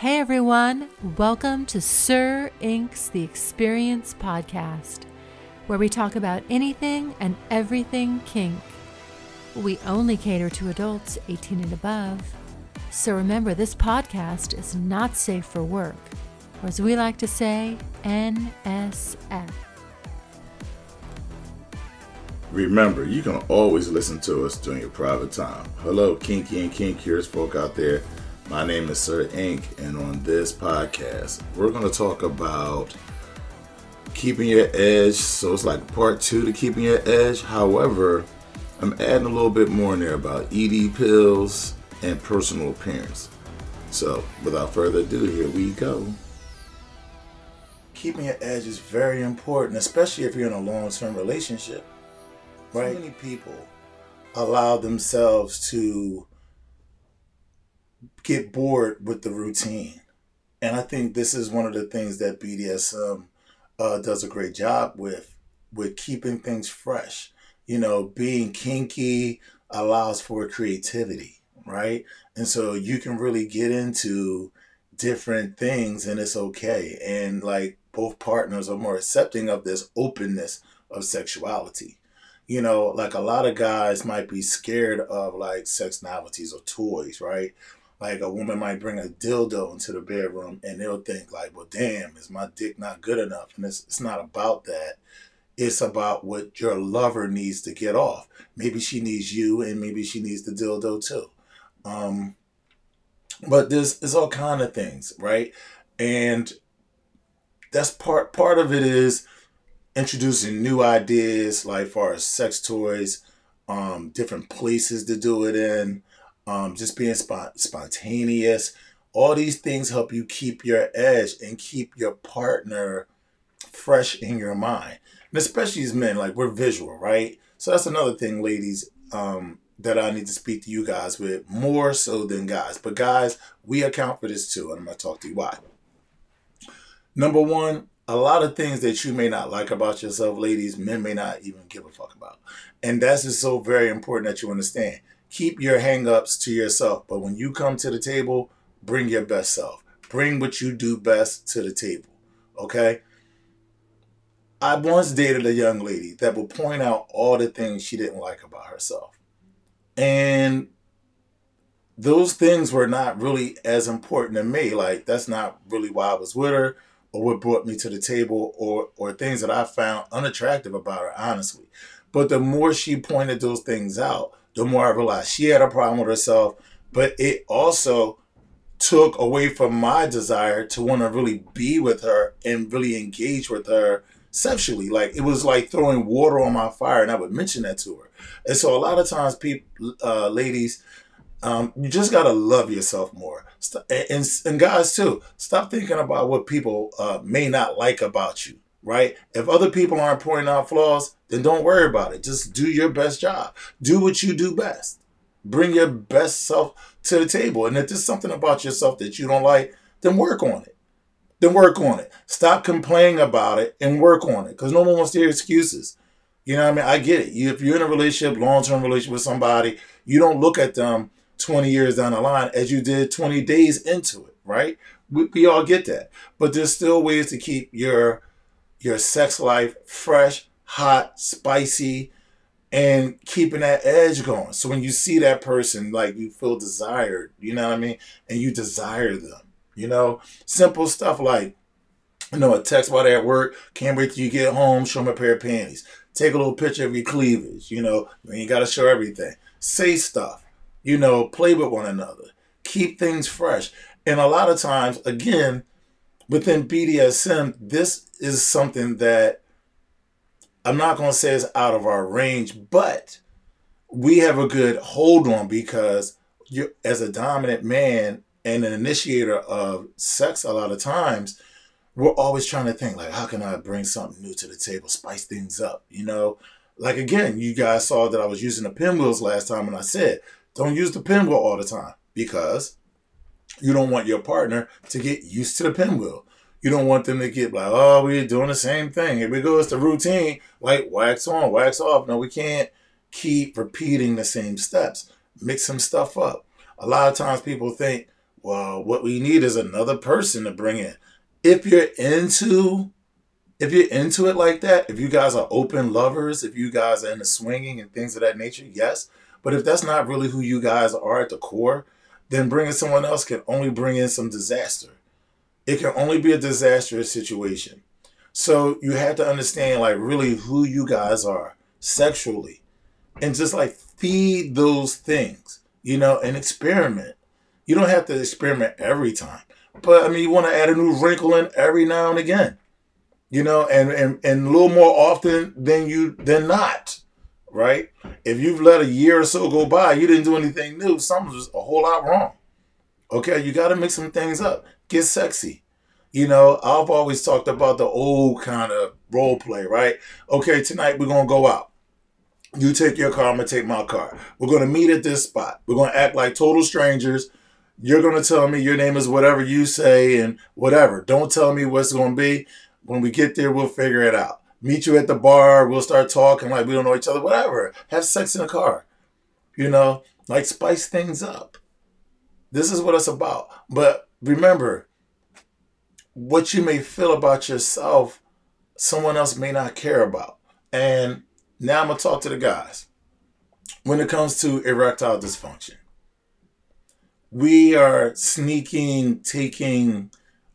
Hey everyone, welcome to Sir Inq's The Experience podcast, where we talk about anything and everything kink. We only cater to adults 18 and above. So remember, this podcast is not safe for work, or as we like to say, NSF. Remember, you can always listen to us during your private time. Hello, kinky and kinkiers folk out there. My name is Sir Inq, and on this podcast, we're going to talk about keeping your edge. So it's like part two to keeping your edge. However, I'm adding a little bit more in there about ED pills and personal appearance. So without further ado, here we go. Keeping your edge is very important, especially if you're in a long term relationship. Right? many people allow themselves to get bored with the routine. And I think this is one of the things that BDSM uh, does a great job with, with keeping things fresh. You know, being kinky allows for creativity, right? And so you can really get into different things and it's okay. And like both partners are more accepting of this openness of sexuality. You know, like a lot of guys might be scared of like sex novelties or toys, right? Like a woman might bring a dildo into the bedroom and they'll think like, well, damn, is my dick not good enough? And it's, it's not about that. It's about what your lover needs to get off. Maybe she needs you and maybe she needs the dildo too. Um, but there's, there's all kind of things, right? And that's part, part of it is introducing new ideas, like far as sex toys, um, different places to do it in, um, just being spont- spontaneous. All these things help you keep your edge and keep your partner fresh in your mind. And especially as men, like we're visual, right? So that's another thing, ladies, um, that I need to speak to you guys with more so than guys. But guys, we account for this too, and I'm gonna talk to you why. Number one, a lot of things that you may not like about yourself, ladies, men may not even give a fuck about. And that's just so very important that you understand keep your hangups to yourself. But when you come to the table, bring your best self. Bring what you do best to the table. Okay? I once dated a young lady that would point out all the things she didn't like about herself. And those things were not really as important to me. Like, that's not really why I was with her or what brought me to the table or, or things that I found unattractive about her, honestly. But the more she pointed those things out, the more I realized she had a problem with herself, but it also took away from my desire to want to really be with her and really engage with her sexually. Like it was like throwing water on my fire, and I would mention that to her. And so a lot of times, people, uh, ladies, um, you just gotta love yourself more, and, and guys too. Stop thinking about what people uh, may not like about you right? If other people aren't pointing out flaws, then don't worry about it. Just do your best job. Do what you do best. Bring your best self to the table. And if there's something about yourself that you don't like, then work on it. Then work on it. Stop complaining about it and work on it. Because no one wants to hear excuses. You know what I mean? I get it. You, if you're in a relationship, long term relationship with somebody, you don't look at them 20 years down the line as you did 20 days into it, right? We, we all get that. But there's still ways to keep your your sex life fresh, hot, spicy, and keeping that edge going. So when you see that person, like you feel desired, you know what I mean? And you desire them, you know? Simple stuff like, you know, a text while they're at work, can't wait till you get home, show them a pair of panties. Take a little picture of your cleavage, you know, you ain't got to show everything. Say stuff, you know, play with one another. Keep things fresh. And a lot of times, again, within BDSM, this is something that I'm not going to say is out of our range, but we have a good hold on because you as a dominant man and an initiator of sex a lot of times we're always trying to think like how can i bring something new to the table spice things up you know? Like again you guys saw that i was using the pinwheels last time and i said don't use the pinwheel all the time because you don't want your partner to get used to the pinwheel. You don't want them to get like, oh, we're doing the same thing. Here we go. It's the routine. Like wax on, wax off. No, we can't keep repeating the same steps. Mix some stuff up. A lot of times people think, well, what we need is another person to bring in. If you're into if you're into it like that, if you guys are open lovers, if you guys are into swinging and things of that nature, yes. But if that's not really who you guys are at the core, then bringing someone else can only bring in some disaster. It can only be a disastrous situation. So you have to understand, like, really who you guys are sexually and just like feed those things, you know, and experiment. You don't have to experiment every time, but I mean, you want to add a new wrinkle in every now and again, you know, and and and a little more often than you than not, right? If you've let a year or so go by, you didn't do anything new. Something's just a whole lot wrong. Okay, you got to mix some things up. Get sexy. You know, I've always talked about the old kind of role play, right? Okay, tonight we're gonna go out. You take your car, I'm gonna take my car. We're gonna meet at this spot. We're gonna act like total strangers. You're gonna tell me your name is whatever you say and whatever. Don't tell me what's gonna be. When we get there, we'll figure it out. Meet you at the bar. We'll start talking like we don't know each other. Whatever. Have sex in the car. You know, like spice things up. This is what it's about. But remember, what you may feel about yourself, someone else may not care about. And now I'm gonna talk to the guys. When it comes to erectile dysfunction, we are sneaking, taking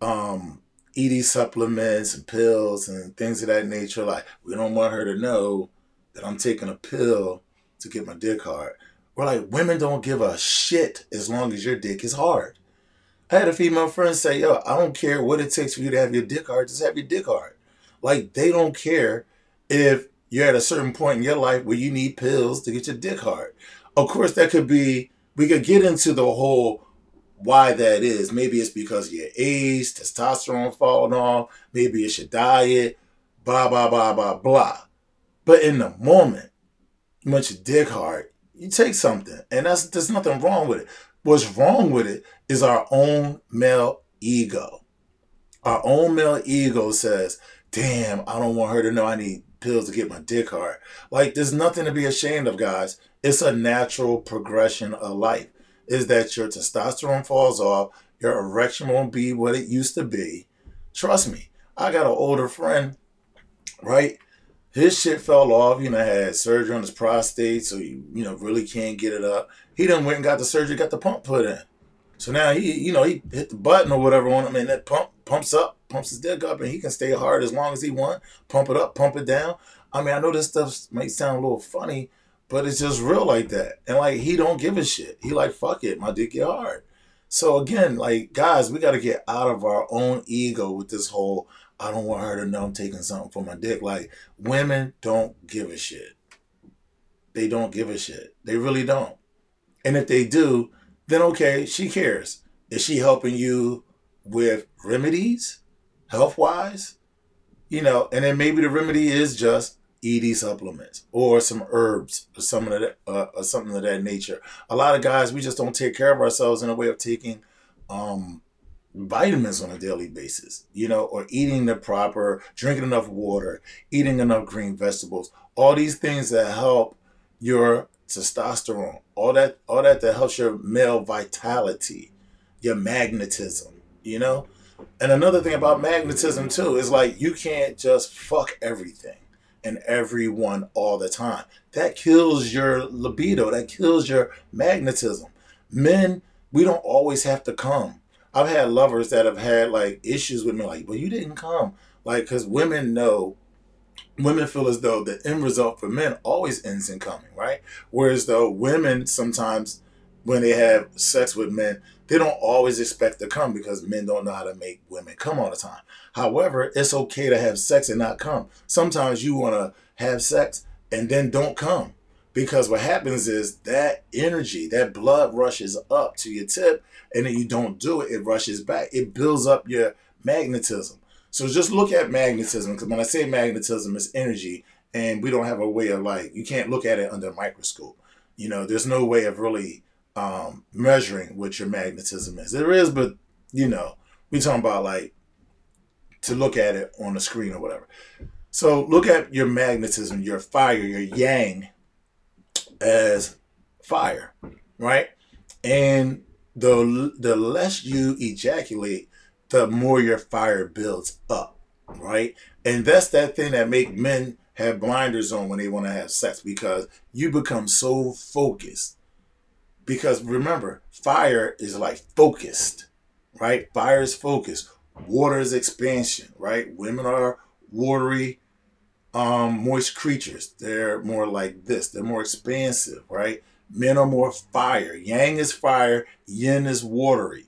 um, ED supplements and pills and things of that nature. Like we don't want her to know that I'm taking a pill to get my dick hard. We're like, women don't give a shit as long as your dick is hard. I had a female friend say, yo, I don't care what it takes for you to have your dick hard, just have your dick hard. Like they don't care if you're at a certain point in your life where you need pills to get your dick hard. Of course, that could be, we could get into the whole why that is. Maybe it's because your age, testosterone falling off, maybe it's your diet, blah, blah, blah, blah, blah. But in the moment, once you dick hard, you take something. And that's there's nothing wrong with it. What's wrong with it is our own male ego. Our own male ego says, damn, I don't want her to know I need pills to get my dick hard. Like, there's nothing to be ashamed of, guys. It's a natural progression of life. Is that your testosterone falls off, your erection won't be what it used to be. Trust me, I got an older friend, right? His shit fell off, you know, had surgery on his prostate, so you, you know, really can't get it up. He done went and got the surgery, got the pump put in. So now he, you know, he hit the button or whatever on him, and that pump pumps up, pumps his dick up, and he can stay hard as long as he want. Pump it up, pump it down. I mean, I know this stuff might sound a little funny, but it's just real like that. And like he don't give a shit. He like fuck it, my dick get hard. So again, like guys, we got to get out of our own ego with this whole. I don't want her to know I'm taking something for my dick. Like women don't give a shit. They don't give a shit. They really don't. And if they do, then okay, she cares. Is she helping you with remedies, health wise, you know, and then maybe the remedy is just ED supplements or some herbs or some of that, uh, or something of that nature. A lot of guys, we just don't take care of ourselves in a way of taking um, vitamins on a daily basis, you know, or eating the proper, drinking enough water, eating enough green vegetables, all these things that help your testosterone, all that, all that that helps your male vitality, your magnetism, you know? And another thing about magnetism too is like you can't just fuck everything and everyone all the time. That kills your libido, that kills your magnetism. Men, we don't always have to come. I've had lovers that have had like issues with me, like, well, you didn't come. Like, because women know, women feel as though the end result for men always ends in coming, right? Whereas though women sometimes, when they have sex with men, they don't always expect to come because men don't know how to make women come all the time. However, it's okay to have sex and not come. Sometimes you want to have sex and then don't come because what happens is that energy, that blood rushes up to your tip and then you don't do it, it rushes back. It builds up your magnetism. So just look at magnetism because when I say magnetism, it's energy and we don't have a way of like, you can't look at it under a microscope. You know, there's no way of really um, measuring what your magnetism is. There is, but you know, we talking about like to look at it on the screen or whatever. So look at your magnetism, your fire, your yang as fire, right? And the the less you ejaculate, the more your fire builds up, right? And that's that thing that make men have blinders on when they want to have sex because you become so focused. Because remember, fire is like focused, right? Fire is focused. Water is expansion, right? Women are watery, um, moist creatures. They're more like this. They're more expansive, right? Men are more fire. Yang is fire. Yin is watery,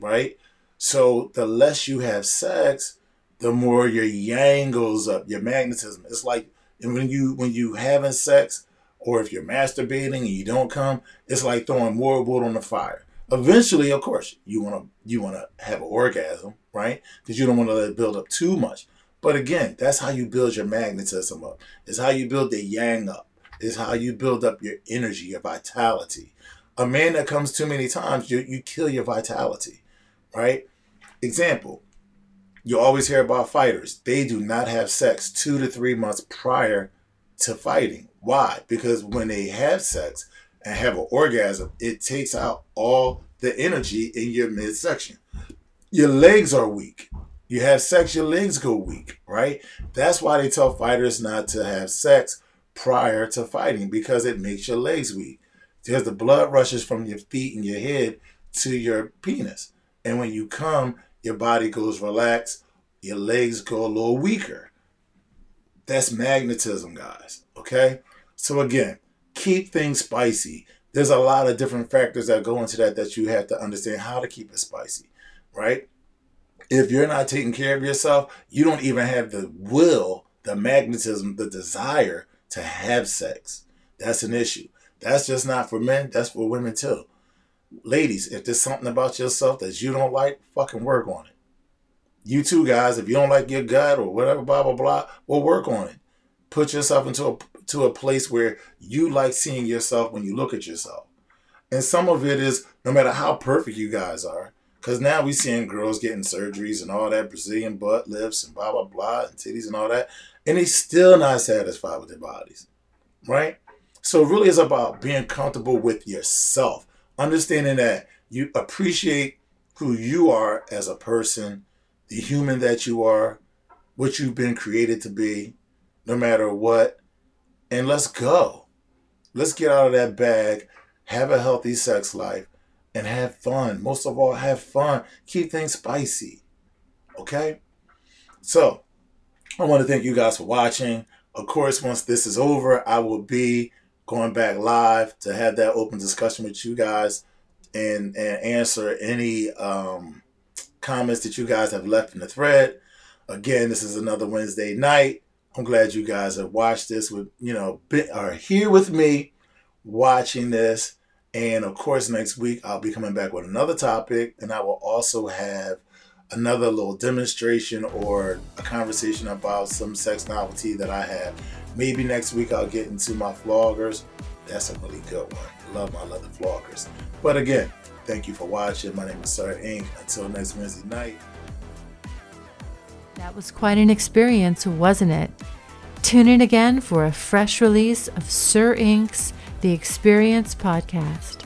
right? So the less you have sex, the more your yang goes up, your magnetism. It's like when you when you having sex, or if you're masturbating and you don't come, it's like throwing more wood on the fire. Eventually, of course, you want to you want to have an orgasm, right? Because you don't want to let it build up too much. But again, that's how you build your magnetism up. It's how you build the yang up. It's how you build up your energy, your vitality. A man that comes too many times, you, you kill your vitality, right? Example, you always hear about fighters. They do not have sex two to three months prior to fighting. Why? Because when they have sex and have an orgasm, it takes out all the energy in your midsection. Your legs are weak you have sex, your legs go weak, right? That's why they tell fighters not to have sex prior to fighting because it makes your legs weak. Because the blood rushes from your feet and your head to your penis. And when you come, your body goes relaxed, your legs go a little weaker. That's magnetism, guys. Okay? So again, keep things spicy. There's a lot of different factors that go into that that you have to understand how to keep it spicy, right? if you're not taking care of yourself, you don't even have the will, the magnetism, the desire to have sex. That's an issue. That's just not for men, that's for women too. Ladies, if there's something about yourself that you don't like, fucking work on it. You too, guys, if you don't like your gut or whatever, blah, blah, blah, we'll work on it. Put yourself into a, to a place where you like seeing yourself when you look at yourself. And some of it is no matter how perfect you guys are, because now we seeing girls getting surgeries and all that Brazilian butt lifts and blah, blah, blah, and titties and all that. And they still not satisfied with their bodies. Right? So really it's about being comfortable with yourself. Understanding that you appreciate who you are as a person, the human that you are, what you've been created to be, no matter what. And let's go. Let's get out of that bag, have a healthy sex life, and have fun. Most of all, have fun. Keep things spicy. Okay? So, I want to thank you guys for watching. Of course, once this is over, I will be going back live to have that open discussion with you guys and, and answer any um, comments that you guys have left in the thread. Again, this is another Wednesday night. I'm glad you guys have watched this with, you know, are here with me watching this and of course, next week I'll be coming back with another topic, and I will also have another little demonstration or a conversation about some sex novelty that I have. Maybe next week I'll get into my floggers. That's a really good one. Love my leather floggers. But again, thank you for watching. My name is Sir Inq. Until next Wednesday night. That was quite an experience, wasn't it? Tune in again for a fresh release of Sir Inq's the Experience Podcast.